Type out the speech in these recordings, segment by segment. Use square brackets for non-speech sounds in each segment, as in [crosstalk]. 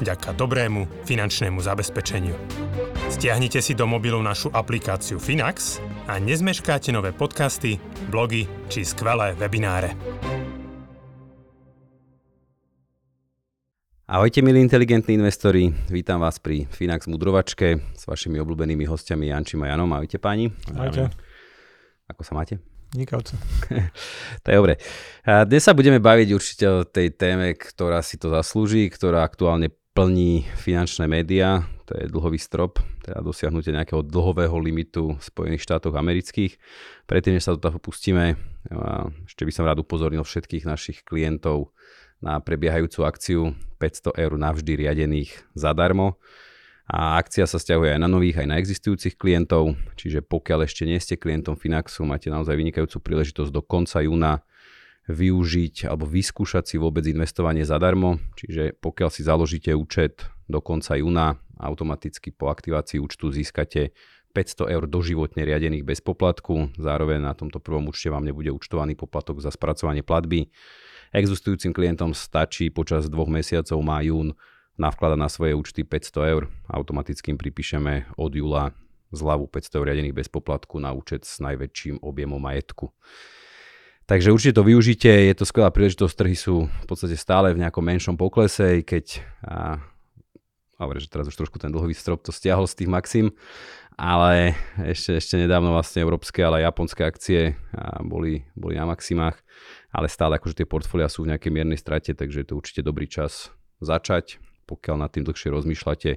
vďaka dobrému finančnému zabezpečeniu. Stiahnite si do mobilu našu aplikáciu Finax a nezmeškáte nové podcasty, blogy či skvelé webináre. Ahojte milí inteligentní investori, vítam vás pri Finax Mudrovačke s vašimi obľúbenými hostiami Jančím a Janom. Ahojte páni. Ahojte. Ako sa máte? Nikavce. [laughs] to je dobre. A dnes sa budeme baviť určite o tej téme, ktorá si to zaslúži, ktorá aktuálne plní finančné médiá, to je dlhový strop, teda dosiahnutie nejakého dlhového limitu v Spojených štátoch amerických. Predtým, než sa do toho pustíme, ešte by som rád upozornil všetkých našich klientov na prebiehajúcu akciu 500 eur navždy riadených zadarmo. A akcia sa stiahuje aj na nových, aj na existujúcich klientov, čiže pokiaľ ešte nie ste klientom Finaxu, máte naozaj vynikajúcu príležitosť do konca júna využiť alebo vyskúšať si vôbec investovanie zadarmo. Čiže pokiaľ si založíte účet do konca júna, automaticky po aktivácii účtu získate 500 eur doživotne riadených bez poplatku. Zároveň na tomto prvom účte vám nebude účtovaný poplatok za spracovanie platby. Existujúcim klientom stačí počas dvoch mesiacov má jún navkladať na svoje účty 500 eur. Automaticky im pripíšeme od júla zľavu 500 eur riadených bez poplatku na účet s najväčším objemom majetku. Takže určite to využite, je to skvelá príležitosť, trhy sú v podstate stále v nejakom menšom poklese, keď a, a že teraz už trošku ten dlhový strop to stiahol z tých maxim, ale ešte, ešte nedávno vlastne európske, ale japonské akcie boli, boli na maximách, ale stále akože tie portfólia sú v nejakej miernej strate, takže je to určite dobrý čas začať, pokiaľ nad tým dlhšie rozmýšľate,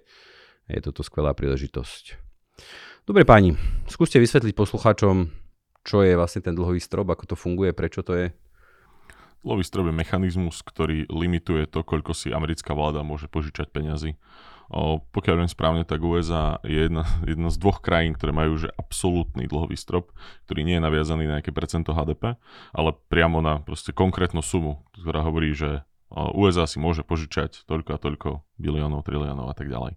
je toto skvelá príležitosť. Dobre páni, skúste vysvetliť poslucháčom, čo je vlastne ten dlhový strop, ako to funguje, prečo to je? Dlhový strop je mechanizmus, ktorý limituje to, koľko si americká vláda môže požičať peniazy. O, pokiaľ viem správne, tak USA je jedna, jedna z dvoch krajín, ktoré majú že absolútny dlhový strop, ktorý nie je naviazaný na nejaké percento HDP, ale priamo na proste konkrétnu sumu, ktorá hovorí, že USA si môže požičať toľko a toľko biliónov, triliónov a tak ďalej.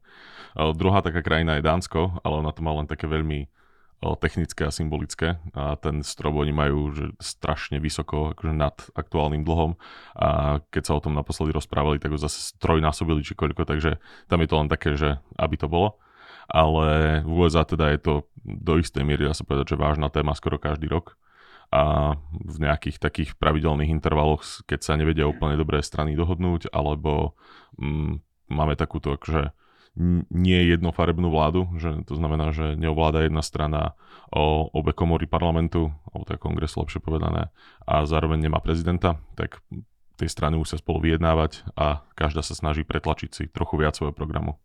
Druhá taká krajina je Dánsko, ale ona to má len také veľmi technické a symbolické. A ten strop oni majú že strašne vysoko akože nad aktuálnym dlhom. A keď sa o tom naposledy rozprávali, tak ho zase trojnásobili či koľko, takže tam je to len také, že aby to bolo. Ale v USA teda je to do istej miery, dá sa povedať, že vážna téma skoro každý rok. A v nejakých takých pravidelných intervaloch, keď sa nevedia úplne dobré strany dohodnúť, alebo mm, máme takúto akože nie jednofarebnú vládu, že to znamená, že neovláda jedna strana o obe komory parlamentu, alebo teda kongresu lepšie povedané, a zároveň nemá prezidenta, tak tie strany musia spolu vyjednávať a každá sa snaží pretlačiť si trochu viac svojho programu.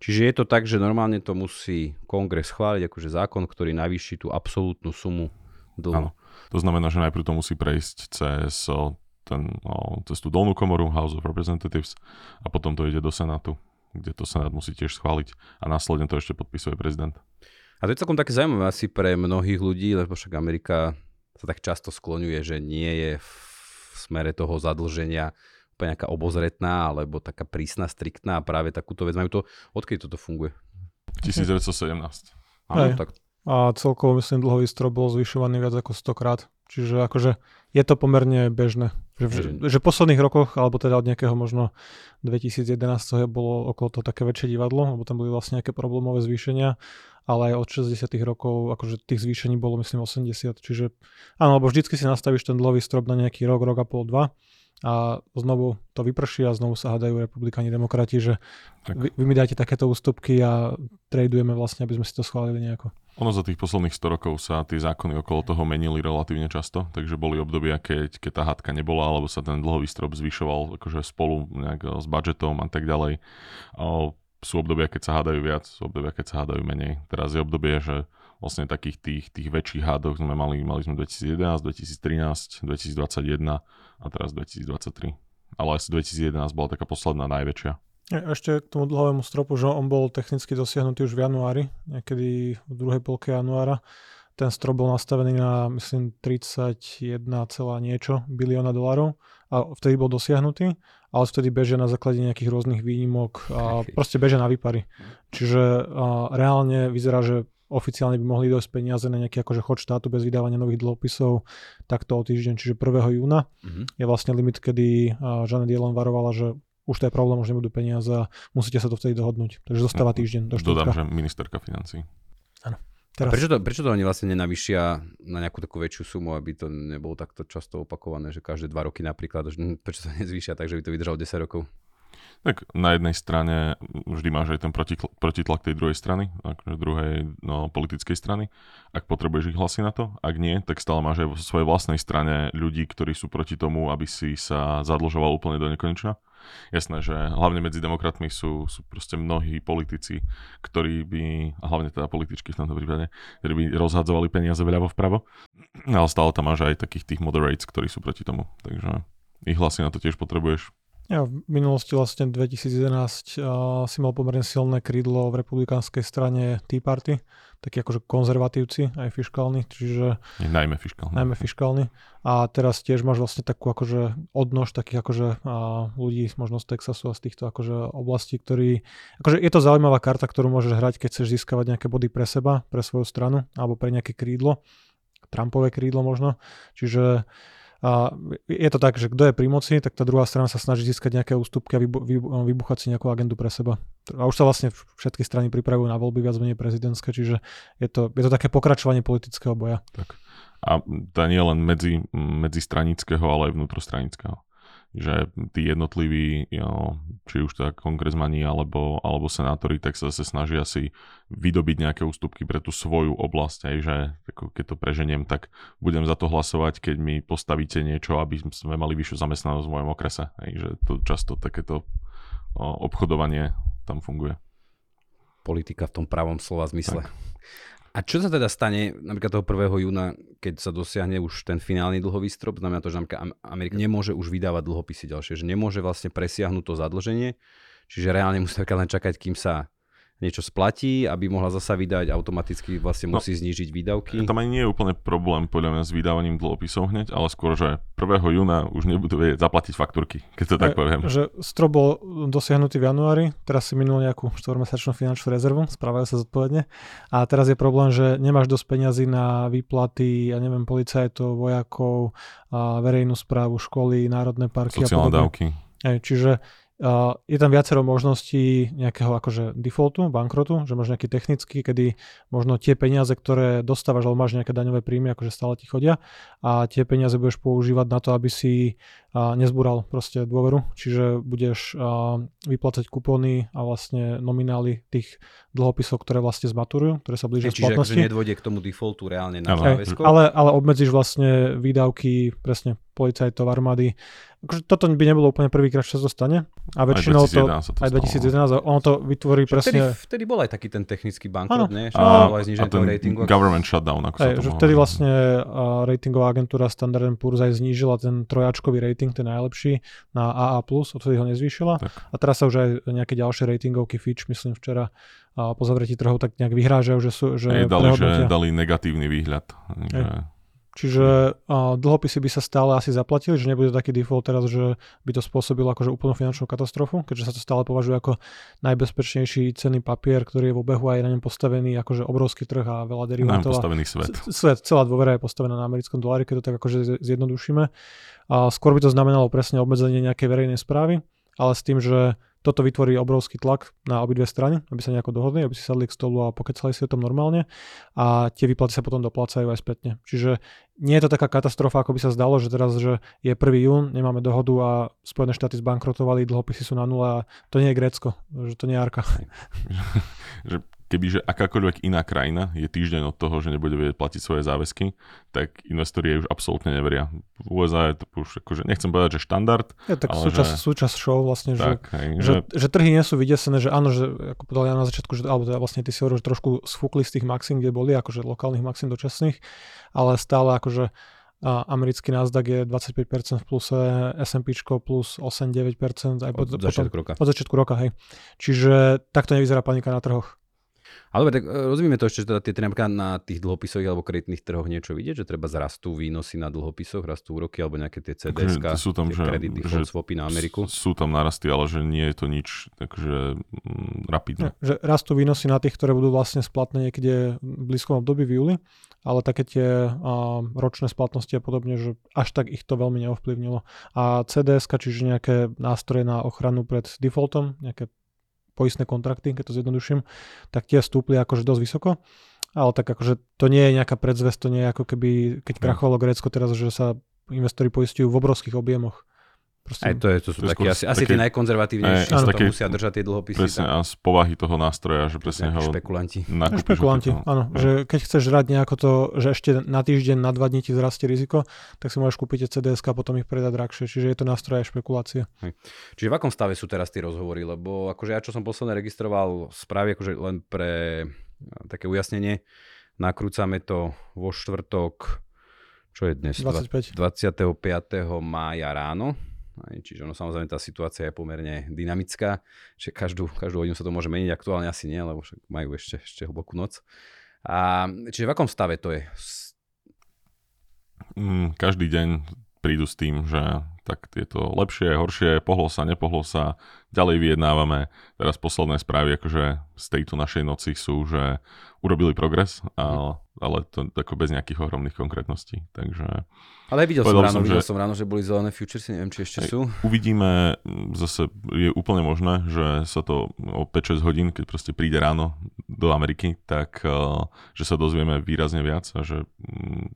Čiže je to tak, že normálne to musí kongres schváliť akože zákon, ktorý navýši tú absolútnu sumu dlhu. Áno. To znamená, že najprv to musí prejsť cez, ten, cez tú dolnú komoru House of Representatives a potom to ide do Senátu kde to Senát musí tiež schváliť a následne to ešte podpisuje prezident. A to je celkom také zaujímavé asi pre mnohých ľudí, lebo však Amerika sa tak často skloňuje, že nie je v smere toho zadlženia úplne nejaká obozretná alebo taká prísna, striktná a práve takúto vec majú to. Odkedy toto funguje? 1917. Áno, tak. A celkovo myslím dlhový strop bol zvyšovaný viac ako 100 krát. Čiže akože je to pomerne bežné. Že, v, že v posledných rokoch, alebo teda od nejakého možno 2011 bolo okolo toho také väčšie divadlo, lebo tam boli vlastne nejaké problémové zvýšenia, ale aj od 60 rokov, akože tých zvýšení bolo myslím 80, čiže áno, lebo vždycky si nastavíš ten dlhový strop na nejaký rok, rok a pol, dva a znovu to vyprší a znovu sa hádajú republikáni demokrati, že vy, vy mi dáte takéto ústupky a tradujeme vlastne, aby sme si to schválili nejako. Ono za tých posledných 100 rokov sa tie zákony okolo toho menili relatívne často, takže boli obdobia, keď, keď tá hádka nebola, alebo sa ten dlhový strop zvyšoval akože spolu nejak s budžetom a tak ďalej. O, sú obdobia, keď sa hádajú viac, sú obdobia, keď sa hádajú menej. Teraz je obdobie, že vlastne takých tých, tých väčších hádok sme mali, mali sme 2011, 2013, 2021 a teraz 2023. Ale asi 2011 bola taká posledná najväčšia. Ešte k tomu dlhovému stropu, že on bol technicky dosiahnutý už v januári, niekedy v druhej polke januára. Ten strop bol nastavený na, myslím, 31, niečo bilióna dolarov a vtedy bol dosiahnutý, ale vtedy bežia na základe nejakých rôznych výnimok a proste bežia na výpary. Čiže a, reálne vyzerá, že oficiálne by mohli dojsť peniaze na nejaký akože chod štátu bez vydávania nových dlhopisov takto o týždeň, čiže 1. júna mm-hmm. je vlastne limit, kedy Janet Yellen varovala, že už to je problém, už nebudú peniaze a musíte sa to vtedy dohodnúť. Takže zostáva no, týždeň do štúdka. Dodám, že ministerka financí. Áno. Teraz. A prečo to, prečo to oni vlastne nenavyšia na nejakú takú väčšiu sumu, aby to nebolo takto často opakované, že každé dva roky napríklad, že prečo to nezvýšia tak, že by to vydržalo 10 rokov? Tak na jednej strane vždy máš aj ten protitlak, protitlak tej druhej strany, akože druhej no, politickej strany, ak potrebuješ ich hlasy na to. Ak nie, tak stále máš aj vo svojej vlastnej strane ľudí, ktorí sú proti tomu, aby si sa zadlžoval úplne do nekonečna. Jasné, že hlavne medzi demokratmi sú, sú proste mnohí politici, ktorí by, a hlavne teda političky v tomto prípade, ktorí by rozhadzovali peniaze veľa vpravo, ale stále tam máš aj takých tých moderates, ktorí sú proti tomu. Takže ich hlasy na to tiež potrebuješ. Ja, v minulosti vlastne 2011 uh, si mal pomerne silné krídlo v republikánskej strane Tea Party, takí akože konzervatívci, aj fiskálni, čiže... Najmä fiskálni. Najmä fiskálni. A teraz tiež máš vlastne takú akože odnož takých akože uh, ľudí možno z Texasu a z týchto akože oblastí, ktorí... Akože je to zaujímavá karta, ktorú môžeš hrať, keď chceš získavať nejaké body pre seba, pre svoju stranu, alebo pre nejaké krídlo. Trumpové krídlo možno. Čiže a je to tak, že kto je pri moci, tak tá druhá strana sa snaží získať nejaké ústupky a vybu- vybuchať si nejakú agendu pre seba. A už sa vlastne všetky strany pripravujú na voľby viac menej prezidentské, čiže je to, je to také pokračovanie politického boja. Tak. A to nie len medzi, medzi stranického, ale aj vnútrostranického že tí jednotliví, či už teda kongresmani alebo, alebo senátori, tak sa zase snažia si vydobiť nejaké ústupky pre tú svoju oblasť, aj že keď to preženiem, tak budem za to hlasovať, keď mi postavíte niečo, aby sme mali vyššiu zamestnanosť v mojom okrese. Aj, že to často takéto obchodovanie tam funguje. Politika v tom pravom slova zmysle. Tak. A čo sa teda stane napríklad toho 1. júna, keď sa dosiahne už ten finálny dlhový strop? Znamená to, že Amerika nemôže už vydávať dlhopisy ďalšie, že nemôže vlastne presiahnuť to zadlženie, čiže reálne [laughs] musí len čakať, kým sa niečo splatí, aby mohla zasa vydať, automaticky vlastne no, musí znížiť výdavky. Tam ani nie je úplne problém podľa mňa s vydávaním dlhopisov hneď, ale skôr, že 1. júna už nebudú vedieť zaplatiť faktúrky, keď to tak poviem. Že strop bol dosiahnutý v januári, teraz si minul nejakú 4-mesačnú finančnú rezervu, správajú sa zodpovedne a teraz je problém, že nemáš dosť peňazí na výplaty, ja neviem, policajtov, vojakov, a verejnú správu, školy, národné parky Sociálne a podobne. dávky. čiže Je tam viacero možností nejakého akože defaultu, bankrotu, že máš nejaký technický, kedy možno tie peniaze, ktoré dostávaš, alebo máš nejaké daňové príjmy, akože stále ti chodia a tie peniaze budeš používať na to, aby si uh, nezbúral proste dôveru, čiže budeš uh, vyplácať kupóny a vlastne nominály tých dlhopisov, ktoré vlastne zmaturujú, ktoré sa blížia Čiže splatnosti. akože nedôjde k tomu defaultu reálne na ale, ale, ale obmedzíš vlastne výdavky presne policajtov, armády. Akože toto by nebolo úplne prvýkrát, čo sa stane. A väčšinou to, to aj 2011, ono to vytvorí Čiže presne... Vtedy, vtedy bol aj taký ten technický bankrot, nie? A, a, a ten ratingu. government shutdown, ako aj, sa to že vtedy vlastne uh, ratingová agentúra Standard Poor's aj znížila ten trojačkový rating, ten najlepší, na AA+, odtedy ho nezvýšila. Tak. A teraz sa už aj nejaké ďalšie ratingovky Fitch, myslím včera, a po zavretí trhov tak nejak vyhrážajú, že sú... Že dali, že dali negatívny výhľad. Že... Čiže uh, dlhopisy by sa stále asi zaplatili, že nebude taký default teraz, že by to spôsobilo akože úplnú finančnú katastrofu, keďže sa to stále považuje ako najbezpečnejší cenný papier, ktorý je v obehu a je na ňom postavený akože obrovský trh a veľa derivátov. postavený svet. Svet, celá dôvera je postavená na americkom dolári, keď to tak akože zjednodušíme. A skôr by to znamenalo presne obmedzenie nejakej verejnej správy, ale s tým, že toto vytvorí obrovský tlak na obidve strany, aby sa nejako dohodli, aby si sadli k stolu a pokecali si o tom normálne a tie výplaty sa potom doplácajú aj spätne. Čiže nie je to taká katastrofa, ako by sa zdalo, že teraz, že je 1. jún, nemáme dohodu a Spojené štáty zbankrotovali, dlhopisy sú na nule a to nie je Grécko, že to nie je Arka. [laughs] že kebyže akákoľvek iná krajina je týždeň od toho, že nebude vedieť platiť svoje záväzky, tak investori jej už absolútne neveria. V USA je to už, akože, nechcem povedať, že štandard. Je tak ale súčasť, že... súčasť show vlastne, tak, že, hej, že, že, že, trhy nie sú vydesené, že áno, že ako povedal ja na začiatku, že, alebo teda vlastne ty si hovoril, že trošku sfúkli z tých maxim, kde boli, akože lokálnych maxim dočasných, ale stále akože a americký Nasdaq je 25% v pluse, S&P plus 8-9% aj od potom, začiatku roka. Od začiatku roka, hej. Čiže takto nevyzerá panika na trhoch. Ale dobre, tak e, rozumieme to ešte, že teda tie napríklad na tých dlhopisových alebo kreditných trhoch niečo vidieť, že treba zrastú výnosy na dlhopisoch, rastú úroky alebo nejaké tie CDS, sú tam, tie že, kredity, že swapy na Ameriku. Sú tam narasty, ale že nie je to nič takže mm, rapidné. Ja, že rastú výnosy na tých, ktoré budú vlastne splatné niekde v blízkom období v júli, ale také tie a, ročné splatnosti a podobne, že až tak ich to veľmi neovplyvnilo. A CDS, čiže nejaké nástroje na ochranu pred defaultom, nejaké poistné kontrakty, keď to zjednoduším, tak tie stúpli akože dosť vysoko. Ale tak akože to nie je nejaká predzvesť, to nie je ako keby, keď hm. krachovalo Grécko teraz, že sa investori poistujú v obrovských objemoch. Proste, aj to, je, to sú to takí, asi, asi tie najkonzervatívnejšie, čo to musia držať tie dlhopisy. Presne, a z povahy toho nástroja, že presne ho špekulanti. Špekulanti, áno. No. Že keď chceš rať nejako to, že ešte na týždeň, na dva dní ti zrastie riziko, tak si môžeš kúpiť CDS a potom ich predať drahšie. Čiže je to nástroj aj špekulácie. Hej. Čiže v akom stave sú teraz tie rozhovory? Lebo akože ja, čo som posledne registroval správy, akože len pre také ujasnenie, nakrúcame to vo štvrtok, čo je dnes? 25. 25. mája ráno Čiže ono samozrejme tá situácia je pomerne dynamická, že každú, každú hodinu sa to môže meniť, aktuálne asi nie, lebo však majú ešte, ešte hlbokú noc. A, čiže v akom stave to je? Mm, každý deň prídu s tým, že tak je to lepšie, horšie, pohlo sa, nepohlo sa, ďalej vyjednávame. Teraz posledné správy akože z tejto našej noci sú, že urobili progres, ale, ale to ako bez nejakých ohromných konkrétností. Takže ale videl som ráno, som, videl že... som ráno, že boli zelené futuresy, neviem, či ešte sú. Uvidíme, zase je úplne možné, že sa to o 5-6 hodín, keď proste príde ráno do Ameriky, tak uh, že sa dozvieme výrazne viac a že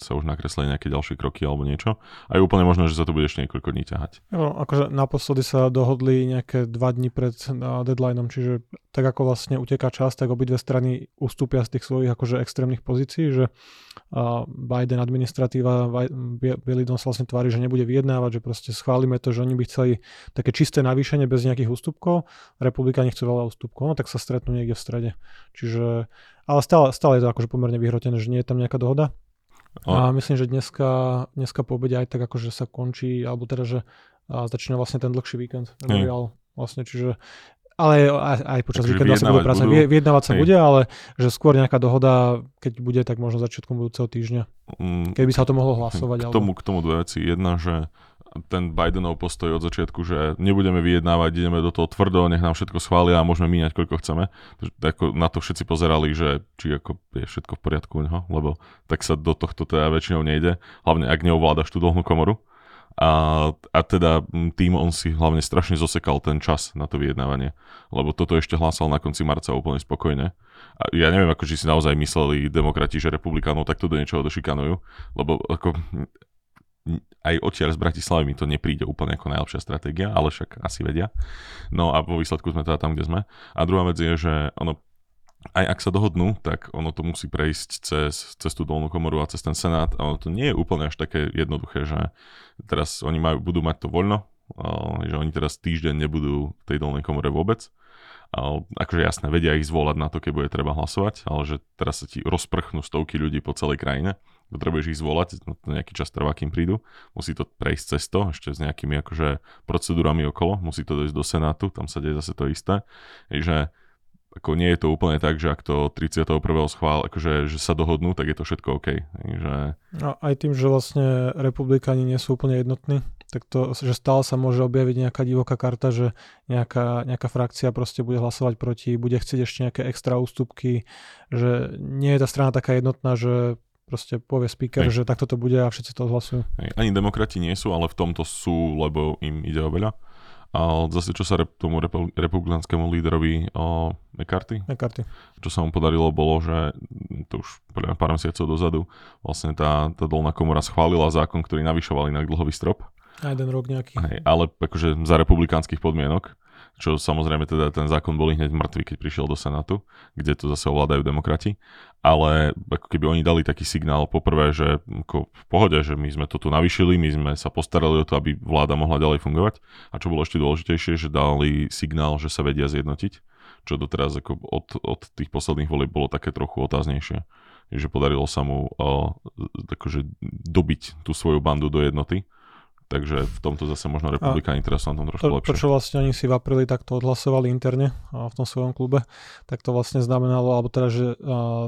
sa už nakreslili nejaké ďalšie kroky alebo niečo. A je úplne možné, že sa to bude ešte niekoľko dní ťahať. No, akože naposledy sa dohodli nejaké dva dni pred uh, deadlineom, čiže tak ako vlastne uteká čas, tak obidve strany ustúpia z tých svojich akože extrémnych pozícií, že Biden administratíva, Bielý dom sa vlastne tvári, že nebude vyjednávať, že proste schválime to, že oni by chceli také čisté navýšenie bez nejakých ústupkov, republikáni chcú veľa ústupkov, no tak sa stretnú niekde v strede. Čiže, ale stále, stále je to akože pomerne vyhrotené, že nie je tam nejaká dohoda. A myslím, že dneska, dneska po obede aj tak akože sa končí, alebo teda, že začína vlastne ten dlhší víkend. Memorial, vlastne, čiže ale aj, aj počas víkendu sa bude práca. Budú, vyjednávať sa hej. bude, ale že skôr nejaká dohoda, keď bude, tak možno začiatkom budúceho týždňa. Mm, Keby sa to mohlo hlasovať. K tomu, k tomu dve veci. Jedna, že ten Bidenov postoj od začiatku, že nebudeme vyjednávať, ideme do toho tvrdo, nech nám všetko schvália a môžeme míňať koľko chceme. Ako na to všetci pozerali, že či ako je všetko v poriadku neho, lebo tak sa do tohto teda väčšinou nejde, hlavne ak neovládaš tú dolnú komoru. A, a teda tým on si hlavne strašne zosekal ten čas na to vyjednávanie, lebo toto ešte hlásal na konci marca úplne spokojne. A ja neviem, ako si naozaj mysleli demokrati, že republikánov takto do niečoho došikanujú, lebo ako aj odtiaľ z Bratislavy mi to nepríde úplne ako najlepšia stratégia, ale však asi vedia. No a vo výsledku sme teda tam, kde sme. A druhá vec je, že ono aj ak sa dohodnú, tak ono to musí prejsť cez, cez tú dolnú komoru a cez ten senát. A ono to nie je úplne až také jednoduché, že teraz oni majú, budú mať to voľno, že oni teraz týždeň nebudú v tej dolnej komore vôbec. Akože jasné, vedia ich zvolať na to, keď bude treba hlasovať, ale že teraz sa ti rozprchnú stovky ľudí po celej krajine, potrebuješ ich zvolať, no to nejaký čas trvá, kým prídu, musí to prejsť cez to, ešte s nejakými akože procedúrami okolo, musí to dojsť do Senátu, tam sa deje zase to isté, že ako nie je to úplne tak, že ak to 31. schvál, akože, že sa dohodnú, tak je to všetko OK. Že... A aj tým, že vlastne republikáni nie sú úplne jednotní, tak to, že stále sa môže objaviť nejaká divoká karta, že nejaká, nejaká frakcia proste bude hlasovať proti, bude chcieť ešte nejaké extra ústupky, že nie je tá strana taká jednotná, že proste povie speaker, Hej. že takto to bude a všetci to odhlasujú. Hej. Ani demokrati nie sú, ale v tomto sú, lebo im ide o veľa. A zase, čo sa rep, tomu repu, republikánskému líderovi o McCarthy, McCarthy, čo sa mu podarilo, bolo, že to už pár mesiacov dozadu vlastne tá, tá dolná komora schválila zákon, ktorý navyšoval inak dlhový strop. A jeden rok nejaký. Hej, ale akože za republikánskych podmienok čo samozrejme teda ten zákon boli hneď mŕtvy, keď prišiel do Senátu, kde to zase ovládajú demokrati, ale ako keby oni dali taký signál poprvé, že ako v pohode, že my sme to tu navýšili, my sme sa postarali o to, aby vláda mohla ďalej fungovať a čo bolo ešte dôležitejšie, že dali signál, že sa vedia zjednotiť, čo doteraz ako od, od tých posledných volieb bolo také trochu otáznejšie že podarilo sa mu o, akože dobiť tú svoju bandu do jednoty. Takže v tomto zase možno republikáni teraz sú na tom trošku to, lepšie. To, čo vlastne oni si v apríli takto odhlasovali interne v tom svojom klube, tak to vlastne znamenalo, alebo teda, že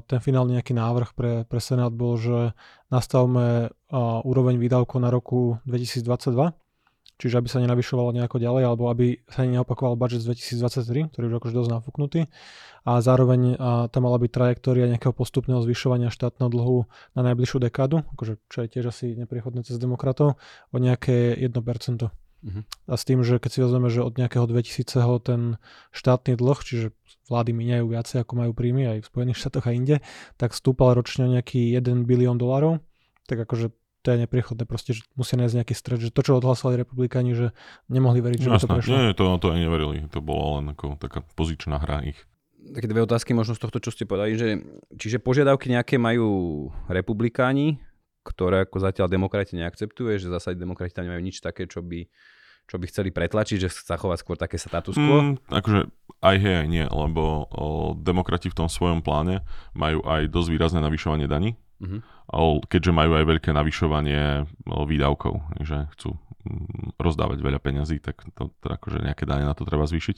ten finálny nejaký návrh pre, pre Senát bol, že nastavme úroveň výdavkov na roku 2022 čiže aby sa nenavyšovalo nejako ďalej, alebo aby sa neopakoval budget z 2023, ktorý už akože dosť nafúknutý. A zároveň a tam mala byť trajektória nejakého postupného zvyšovania štátneho dlhu na najbližšiu dekádu, akože, čo je tiež asi nepriechodné cez demokratov, o nejaké 1%. Uh-huh. Mhm. A s tým, že keď si vezmeme, že od nejakého 2000 ten štátny dlh, čiže vlády miniajú viacej ako majú príjmy aj v Spojených štátoch a inde, tak stúpal ročne nejaký 1 bilión dolárov, tak akože to je nepriechodné, proste, že musia nájsť nejaký stred, že to, čo odhlasovali republikáni, že nemohli veriť, že by to prešlo. Nie, to, to aj neverili, to bolo len ako taká pozičná hra ich. Také dve otázky možno z tohto, čo ste povedali, že čiže požiadavky nejaké majú republikáni, ktoré ako zatiaľ demokrati neakceptuje, že zásade demokrati tam nemajú nič také, čo by čo by chceli pretlačiť, že zachovať skôr také status quo? Mm, akože aj hej, aj nie, lebo o, demokrati v tom svojom pláne majú aj dosť výrazné navyšovanie daní, uh-huh. keďže majú aj veľké navyšovanie výdavkov, že chcú mm, rozdávať veľa peňazí, tak to, to akože nejaké dane na to treba zvýšiť.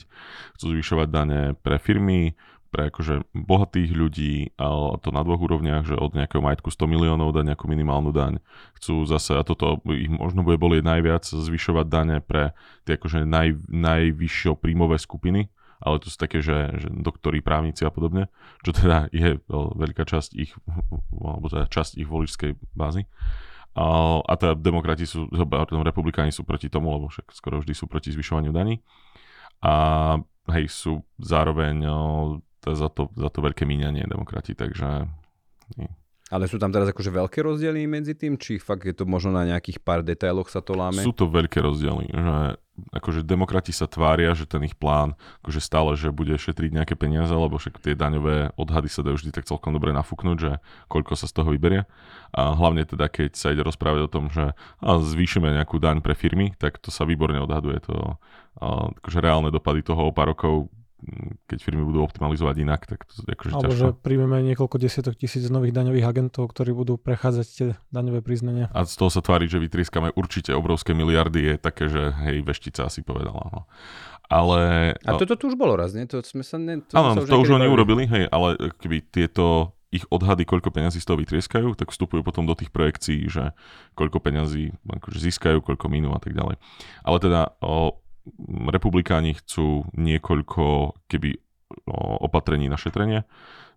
Chcú zvyšovať dane pre firmy, pre akože bohatých ľudí a to na dvoch úrovniach, že od nejakého majetku 100 miliónov dať nejakú minimálnu daň. Chcú zase, a toto ich možno bude bolieť najviac, zvyšovať dane pre tie akože naj, najvyššie príjmové skupiny, ale to sú také, že, že doktori, právnici a podobne, čo teda je veľká časť ich, alebo teda časť ich voličskej bázy. A, a teda demokrati sú, pardon, republikáni sú proti tomu, lebo však skoro vždy sú proti zvyšovaniu daní. A hej, sú zároveň to je za to, za to veľké míňanie demokrati, takže... Nie. Ale sú tam teraz akože veľké rozdiely medzi tým, či fakt je to možno na nejakých pár detailoch sa to láme? Sú to veľké rozdiely, že akože demokrati sa tvária, že ten ich plán akože stále, že bude šetriť nejaké peniaze, lebo však tie daňové odhady sa dajú vždy tak celkom dobre nafúknuť, že koľko sa z toho vyberie. A hlavne teda, keď sa ide rozprávať o tom, že zvýšime nejakú daň pre firmy, tak to sa výborne odhaduje. To, a, akože reálne dopady toho o pár rokov keď firmy budú optimalizovať inak, tak to je akože Alebo ťažko. že príjmeme niekoľko desiatok tisíc nových daňových agentov, ktorí budú prechádzať tie daňové priznania. A z toho sa tvári, že vytrieskame určite obrovské miliardy, je také, že hej, veštica asi povedala. No. Ale... A toto tu už bolo raz, nie? To sme sa ne... To áno, to už oni urobili, hej, ale keby tieto ich odhady, koľko peňazí z toho vytrieskajú, tak vstupujú potom do tých projekcií, že koľko peňazí akože získajú, koľko minú a tak ďalej. Ale teda o, republikáni chcú niekoľko keby opatrení na šetrenie,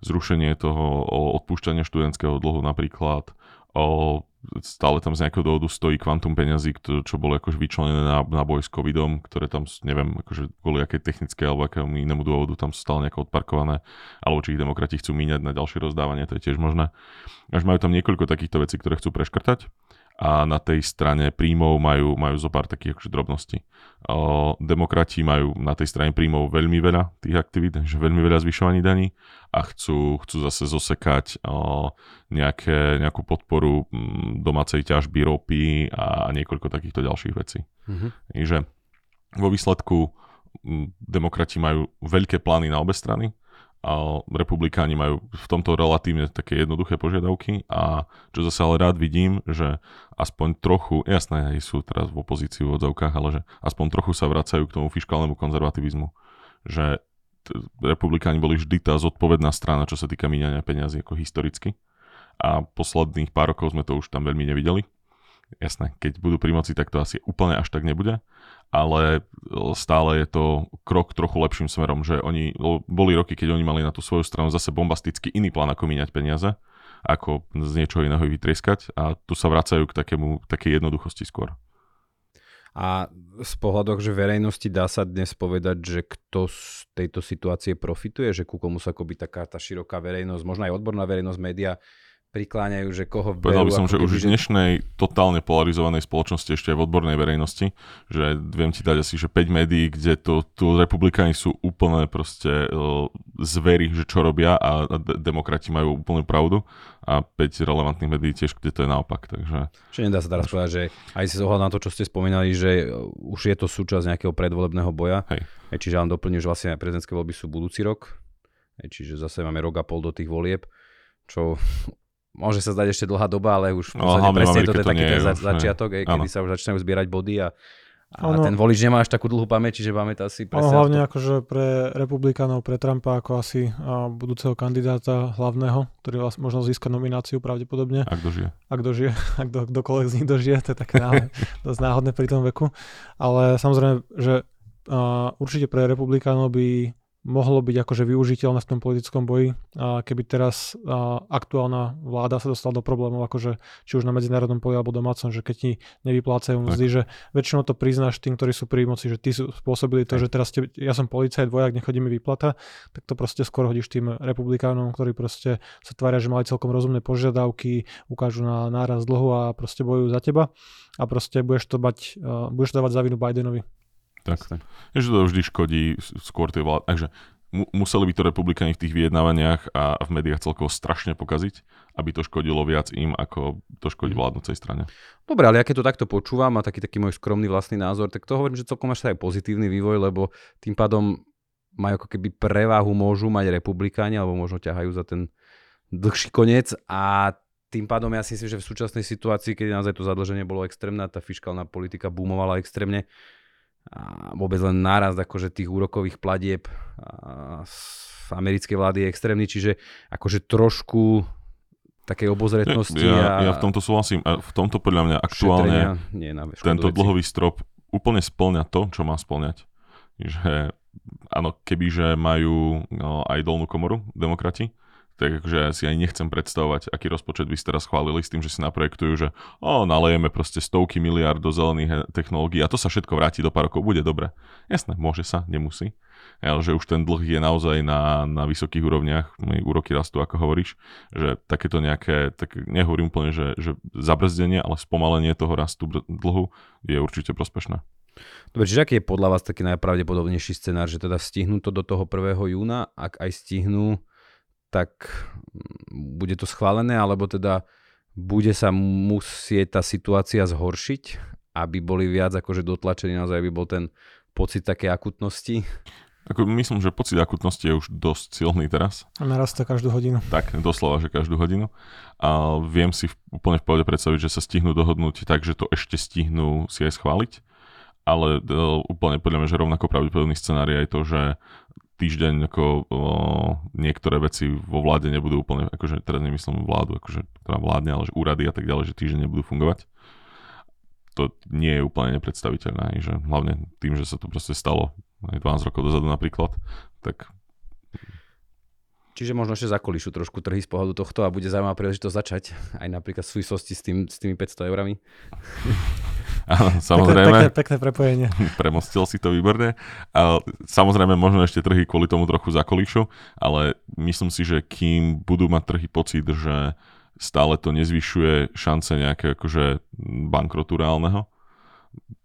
zrušenie toho odpúšťania študentského dlhu napríklad, o, stále tam z nejakého dôvodu stojí kvantum peňazí, čo, bolo akože vyčlenené na, na boj s covidom, ktoré tam, neviem, akože kvôli akej technické alebo akému inému dôvodu tam sú stále nejako odparkované, alebo či ich demokrati chcú míňať na ďalšie rozdávanie, to je tiež možné. Až majú tam niekoľko takýchto vecí, ktoré chcú preškrtať a na tej strane príjmov majú, majú zo pár takých akože drobností. O, demokrati majú na tej strane príjmov veľmi veľa tých aktivít, že veľmi veľa zvyšovaní daní a chcú, chcú zase zosekať o, nejaké, nejakú podporu domácej ťažby ropy a niekoľko takýchto ďalších vecí. Mm-hmm. Takže vo výsledku demokrati majú veľké plány na obe strany a republikáni majú v tomto relatívne také jednoduché požiadavky a čo zase ale rád vidím, že aspoň trochu, jasné, aj sú teraz v opozícii v odzavkách, ale že aspoň trochu sa vracajú k tomu fiskálnemu konzervativizmu. Že t- republikáni boli vždy tá zodpovedná strana, čo sa týka míňania peniazy ako historicky. A posledných pár rokov sme to už tam veľmi nevideli. Jasné, keď budú pri moci, tak to asi úplne až tak nebude ale stále je to krok trochu lepším smerom, že oni, boli roky, keď oni mali na tú svoju stranu zase bombasticky iný plán, ako míňať peniaze, ako z niečoho iného vytrieskať a tu sa vracajú k takému, takej jednoduchosti skôr. A z pohľadu že verejnosti dá sa dnes povedať, že kto z tejto situácie profituje, že ku komu sa akoby taká tá široká verejnosť, možno aj odborná verejnosť, média prikláňajú, že koho berú. Povedal by som, že už v dnešnej totálne polarizovanej spoločnosti, ešte aj v odbornej verejnosti, že viem ti dať asi, že 5 médií, kde to, tu republikáni sú úplne proste uh, zvery, že čo robia a, a demokrati majú úplne pravdu a 5 relevantných médií tiež, kde to je naopak. Takže... Čiže nedá sa teraz povedať, že aj si zohľad na to, čo ste spomínali, že už je to súčasť nejakého predvolebného boja. Hej. Čiže vám doplním, že vlastne prezidentské voľby sú budúci rok. Čiže zase máme rok a pol do tých volieb čo môže sa zdať ešte dlhá doba, ale už v no, presne to je taký ten začiatok, aj, kedy sa už začínajú zbierať body a a ten volič nemá až takú dlhú pamäť, čiže pamätá si presne. Ono hlavne to. akože pre republikánov, pre Trumpa ako asi budúceho kandidáta hlavného, ktorý vás možno získa nomináciu pravdepodobne. Ak dožije. Ak dožije, [laughs] ak do, kdokoľvek z nich dožije, to je také náhodné, [laughs] dosť náhodné pri tom veku. Ale samozrejme, že a, určite pre republikánov by mohlo byť akože využiteľné v tom politickom boji, a keby teraz a, aktuálna vláda sa dostala do problémov, akože či už na medzinárodnom poli alebo domácom, že keď ti nevyplácajú mzdy, že väčšinou to priznáš tým, ktorí sú pri moci, že ty sú spôsobili to, že teraz te, ja som policajt, vojak, nechodí mi vyplata, tak to proste skôr hodíš tým republikánom, ktorí proste sa tvária, že mali celkom rozumné požiadavky, ukážu na náraz dlhu a proste bojujú za teba. A proste budeš to bať, budeš to dávať za vinu Bidenovi. Tak, že to vždy škodí skôr tej vlády. Takže mu, museli by to republikáni v tých vyjednávaniach a v médiách celkovo strašne pokaziť, aby to škodilo viac im, ako to škodí mhm. vládnocej strane. Dobre, ale ja keď to takto počúvam a taký taký môj skromný vlastný názor, tak to hovorím, že celkom máš aj pozitívny vývoj, lebo tým pádom majú ako keby prevahu, môžu mať republikáni, alebo možno ťahajú za ten dlhší koniec a tým pádom ja si myslím, že v súčasnej situácii, keď naozaj to zadlženie bolo extrémne tá fiskálna politika boomovala extrémne, a vôbec len nárast akože tých úrokových platieb z americkej vlády je extrémny, čiže akože trošku takej obozretnosti. Ja, a... ja v tomto súhlasím. V tomto podľa mňa aktuálne nie tento veci. dlhový strop úplne splňa to, čo má splňať. Že áno, kebyže majú no, aj dolnú komoru demokrati, tak akože si aj nechcem predstavovať, aký rozpočet by ste teraz schválili s tým, že si naprojektujú, že o, nalejeme proste stovky miliard do zelených technológií a to sa všetko vráti do pár rokov, bude dobre. Jasné, môže sa, nemusí. Ale že už ten dlh je naozaj na, na vysokých úrovniach, úroky rastú, ako hovoríš, že takéto nejaké, tak nehovorím úplne, že, že zabrzdenie, ale spomalenie toho rastu dlhu je určite prospešné. Dobre, čiže aký je podľa vás taký najpravdepodobnejší scenár, že teda stihnú to do toho 1. júna, ak aj stihnú, tak mm, bude to schválené, alebo teda bude sa musieť tá situácia zhoršiť, aby boli viac akože dotlačení, naozaj aby bol ten pocit také akutnosti? Ako myslím, že pocit akutnosti je už dosť silný teraz. A narastá každú hodinu. Tak, doslova, že každú hodinu. A viem si v, úplne v pohode predstaviť, že sa stihnú dohodnúť tak, že to ešte stihnú si aj schváliť. Ale e, úplne podľa mňa, že rovnako pravdepodobný scenár je aj to, že týždeň ako o, niektoré veci vo vláde nebudú úplne, akože teraz nemyslím vládu, akože, ktorá vládne, ale že úrady a tak ďalej, že týždeň nebudú fungovať. To nie je úplne nepredstaviteľné, že hlavne tým, že sa to proste stalo aj 12 rokov dozadu napríklad, tak Čiže možno ešte zakolíšu trošku trhy z pohľadu tohto a bude zaujímavá príležitosť začať aj napríklad v súvislosti s, tým, s tými 500 eurami. [laughs] Áno, samozrejme. Pekné, pekné prepojenie. [laughs] Premostil si to výborne. A samozrejme, možno ešte trhy kvôli tomu trochu zakolíšu, ale myslím si, že kým budú mať trhy pocit, že stále to nezvyšuje šance nejaké akože bankrotu reálneho,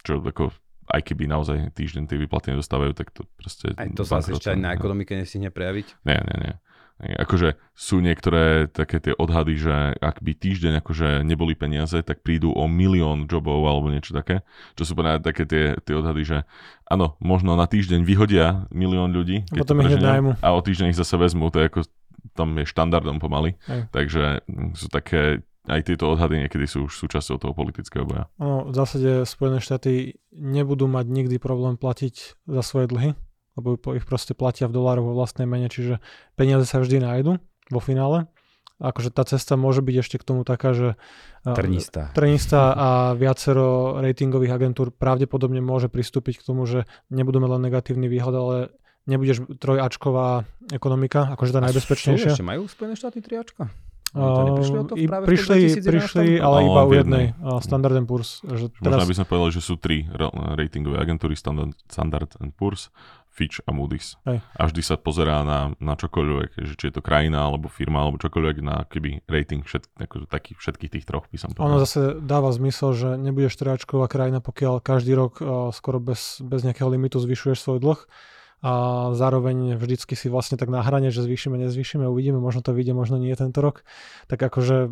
čo ako aj keby naozaj týždeň tie výplaty nedostávajú, tak to proste... Aj to sa ešte aj na ekonomike nesihne prejaviť? Nie, nie, nie. Akože sú niektoré také tie odhady, že ak by týždeň akože neboli peniaze, tak prídu o milión jobov alebo niečo také. Čo sú povedať také tie, tie odhady, že áno, možno na týždeň vyhodia milión ľudí. A potom ich A o týždeň ich zase vezmú, to je ako tam je štandardom pomaly. Aj. Takže sú také aj tieto odhady niekedy sú už súčasťou toho politického boja. No, v zásade Spojené štáty nebudú mať nikdy problém platiť za svoje dlhy lebo ich proste platia v dolároch vo vlastnej mene, čiže peniaze sa vždy nájdu vo finále. Akože tá cesta môže byť ešte k tomu taká, že trnistá. trnistá a viacero ratingových agentúr pravdepodobne môže pristúpiť k tomu, že nebudeme len negatívny výhľad, ale nebudeš trojačková ekonomika, akože tá najbezpečnejšia. ešte majú Spojené štáty triačka? Uh, prišli, prišli, ale iba u jednej, uh, Standard Poor's. Že teraz... Možno by sme povedali, že sú tri ratingové agentúry, Standard, Standard Poor's, Fitch a Moody's. Hej. A vždy sa pozerá na, na čokoľvek, že či je to krajina, alebo firma, alebo čokoľvek na keby rating všet, taký, všetkých tých troch by som povedal. Ono zase dáva zmysel, že nebudeš triačková krajina, pokiaľ každý rok uh, skoro bez, bez nejakého limitu zvyšuješ svoj dlh a zároveň vždycky si vlastne tak na hrane, že zvýšime, nezvýšime, uvidíme, možno to vyjde, možno nie tento rok, tak akože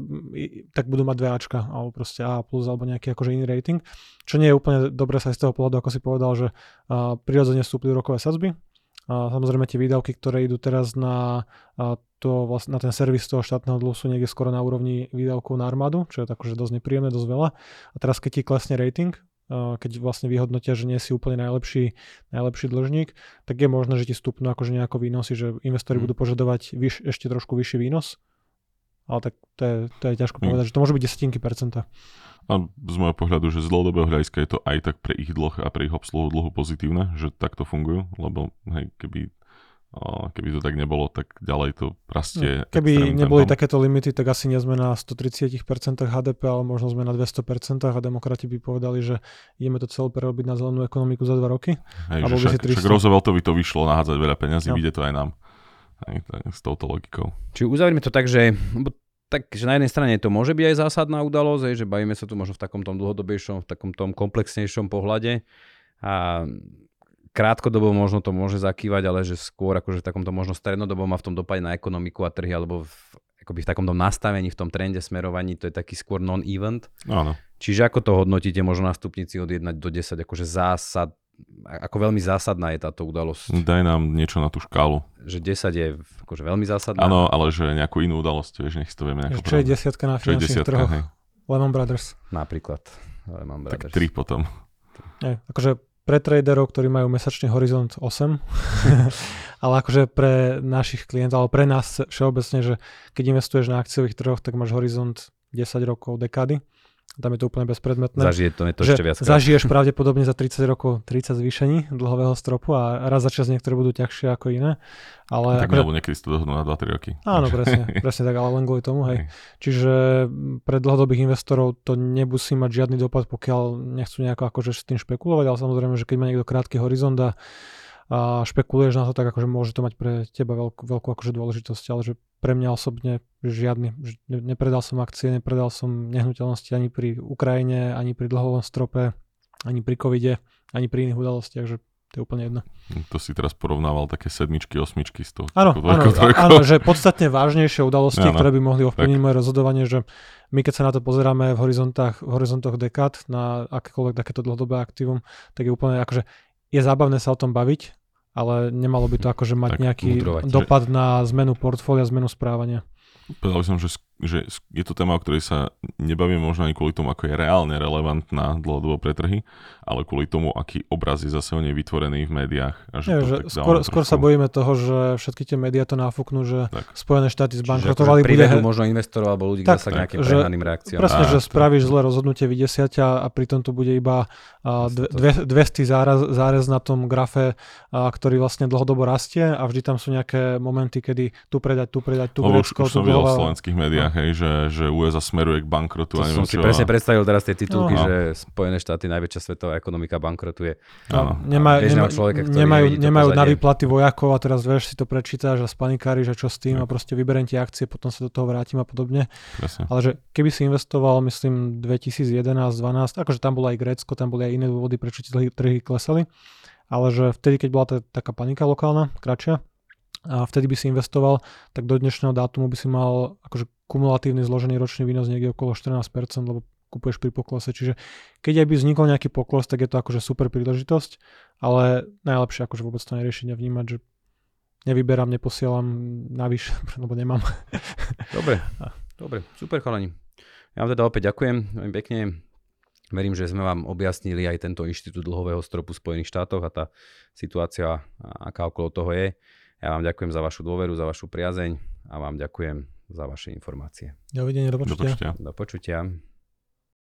tak budú mať dve Ačka, alebo proste A alebo nejaký akože iný rating, čo nie je úplne dobre sa z toho pohľadu, ako si povedal, že prirodzene vstúpili rokové sadzby, A samozrejme tie výdavky, ktoré idú teraz na, to, vlastne, na ten servis toho štátneho dlhu sú niekde skoro na úrovni výdavkov na armádu, čo je akože dosť nepríjemné, dosť veľa. A teraz keď ti klesne rating, keď vlastne vyhodnotia, že nie si úplne najlepší, najlepší dlžník, tak je možné, že ti stupnú akože nejako výnosy, že investori mm. budú požadovať vyš, ešte trošku vyšší výnos. Ale tak to je, to je ťažko mm. povedať, že to môže byť desetinky percenta. A z môjho pohľadu, že z dlhodobého hľadiska je to aj tak pre ich dlh a pre ich obsluhu dlhu pozitívne, že takto fungujú, lebo hej, keby keby to tak nebolo, tak ďalej to rastie. No, keby neboli tempom. takéto limity, tak asi nie sme na 130% HDP, ale možno sme na 200% a demokrati by povedali, že ideme to celé prerobiť na zelenú ekonomiku za dva roky. Hej, že však, však Rooseveltovi to vyšlo nahádzať veľa peniazí, no. to aj nám. Hej, tak, s touto logikou. Či uzavrime to tak, že tak, že na jednej strane to môže byť aj zásadná udalosť, že bavíme sa tu možno v takom tom dlhodobejšom, v takom tom komplexnejšom pohľade. A krátkodobo možno to môže zakývať, ale že skôr akože v takomto možno strednodobom má v tom dopade na ekonomiku a trhy, alebo v, akoby v takomto nastavení, v tom trende smerovaní, to je taký skôr non-event. Áno. Čiže ako to hodnotíte možno na stupnici od 1 do 10, akože zásad, ako veľmi zásadná je táto udalosť? Daj nám niečo na tú škálu. Že 10 je akože veľmi zásadná? Áno, ale že nejakú inú udalosť, vieš, nech si to vieme. Čo je desiatka na finančných trhoch? Hej. Lehman Brothers. Napríklad. Lehman Brothers. Tak 3 potom. Je, akože pre traderov, ktorí majú mesačný horizont 8, [laughs] ale akože pre našich klientov, alebo pre nás všeobecne, že keď investuješ na akciových trhoch, tak máš horizont 10 rokov, dekády tam je to úplne bezpredmetné. Zažije to, to ešte viac. Zažiješ pravdepodobne za 30 rokov 30 zvýšení dlhového stropu a raz za čas niektoré budú ťažšie ako iné. Ale tak ako... niekedy si to dohodnú na 2-3 roky. Áno, presne, presne tak, ale len kvôli tomu, hej. Čiže pre dlhodobých investorov to nemusí mať žiadny dopad, pokiaľ nechcú nejako akože s tým špekulovať, ale samozrejme, že keď má niekto krátky horizont a a špekuluješ na to, tak akože môže to mať pre teba veľkú, veľkú akože dôležitosť, ale že pre mňa osobne žiadny, nepredal som akcie, nepredal som nehnuteľnosti ani pri Ukrajine, ani pri dlhovom strope, ani pri covide, ani pri iných udalostiach, že to je úplne jedno. To si teraz porovnával také sedmičky, osmičky z toho. Áno, áno, áno, že podstatne vážnejšie udalosti, ano, ktoré by mohli ovplyvniť moje rozhodovanie, že my keď sa na to pozeráme v horizontách, v horizontoch dekád na akékoľvek takéto dlhodobé aktívum, tak je úplne akože je zábavné sa o tom baviť, ale nemalo by to akože mať tak nejaký mudrovať, dopad že... na zmenu portfólia, zmenu správania. Povedal by som, že že je to téma, o ktorej sa nebavíme možno ani kvôli tomu, ako je reálne relevantná dlhodobo pre trhy, ale kvôli tomu, aký obraz je zase o nej vytvorený v médiách. A že Nie, že skôr, skôr sa bojíme toho, že všetky tie médiá to náfuknú, že tak. Spojené štáty zbankrotovali. Akože bude... možno investorov alebo ľudí, tak, sa k nejakým že, prehnaným reakciám. Presne, a, že spravíš zlé rozhodnutie, vydesiaťa a pritom tu bude iba a, dve, 200 záraz, zárez na tom grafe, a, ktorý vlastne dlhodobo rastie a vždy tam sú nejaké momenty, kedy tu predať, tu predať, tu Lebo Grécko, už, už som videl v slovenských médiách, médiách, hej, že, že USA smeruje k bankrotu. To a som si presne predstavil teraz tie titulky, no. že Spojené štáty, najväčšia svetová ekonomika bankrotuje. No, nemaj, nemaj, človeka, nemajú, nemajú na výplaty vojakov a teraz vieš, si to prečítaš a spanikári, že čo s tým a proste vyberiem tie akcie, potom sa do toho vrátim a podobne. Presne. Ale že keby si investoval, myslím, 2011-2012, akože tam bolo aj Grécko, tam boli aj iné dôvody, prečo tie trhy klesali, ale že vtedy, keď bola tá, taká panika lokálna, kratšia, a vtedy by si investoval, tak do dnešného dátumu by si mal akože kumulatívny zložený ročný výnos niekde okolo 14%, lebo kupuješ pri poklese. Čiže keď aj by vznikol nejaký pokles, tak je to akože super príležitosť, ale najlepšie akože vôbec to neriešiť a vnímať, že nevyberám, neposielam navyše, [laughs] lebo nemám. Dobre, dobre, super chalani. Ja vám teda opäť ďakujem veľmi pekne. Verím, že sme vám objasnili aj tento inštitút dlhového stropu v Spojených štátoch a tá situácia, aká okolo toho je. Ja vám ďakujem za vašu dôveru, za vašu priazeň a vám ďakujem za vaše informácie. Dovidenia, do počutia. Do počutia. Do počutia.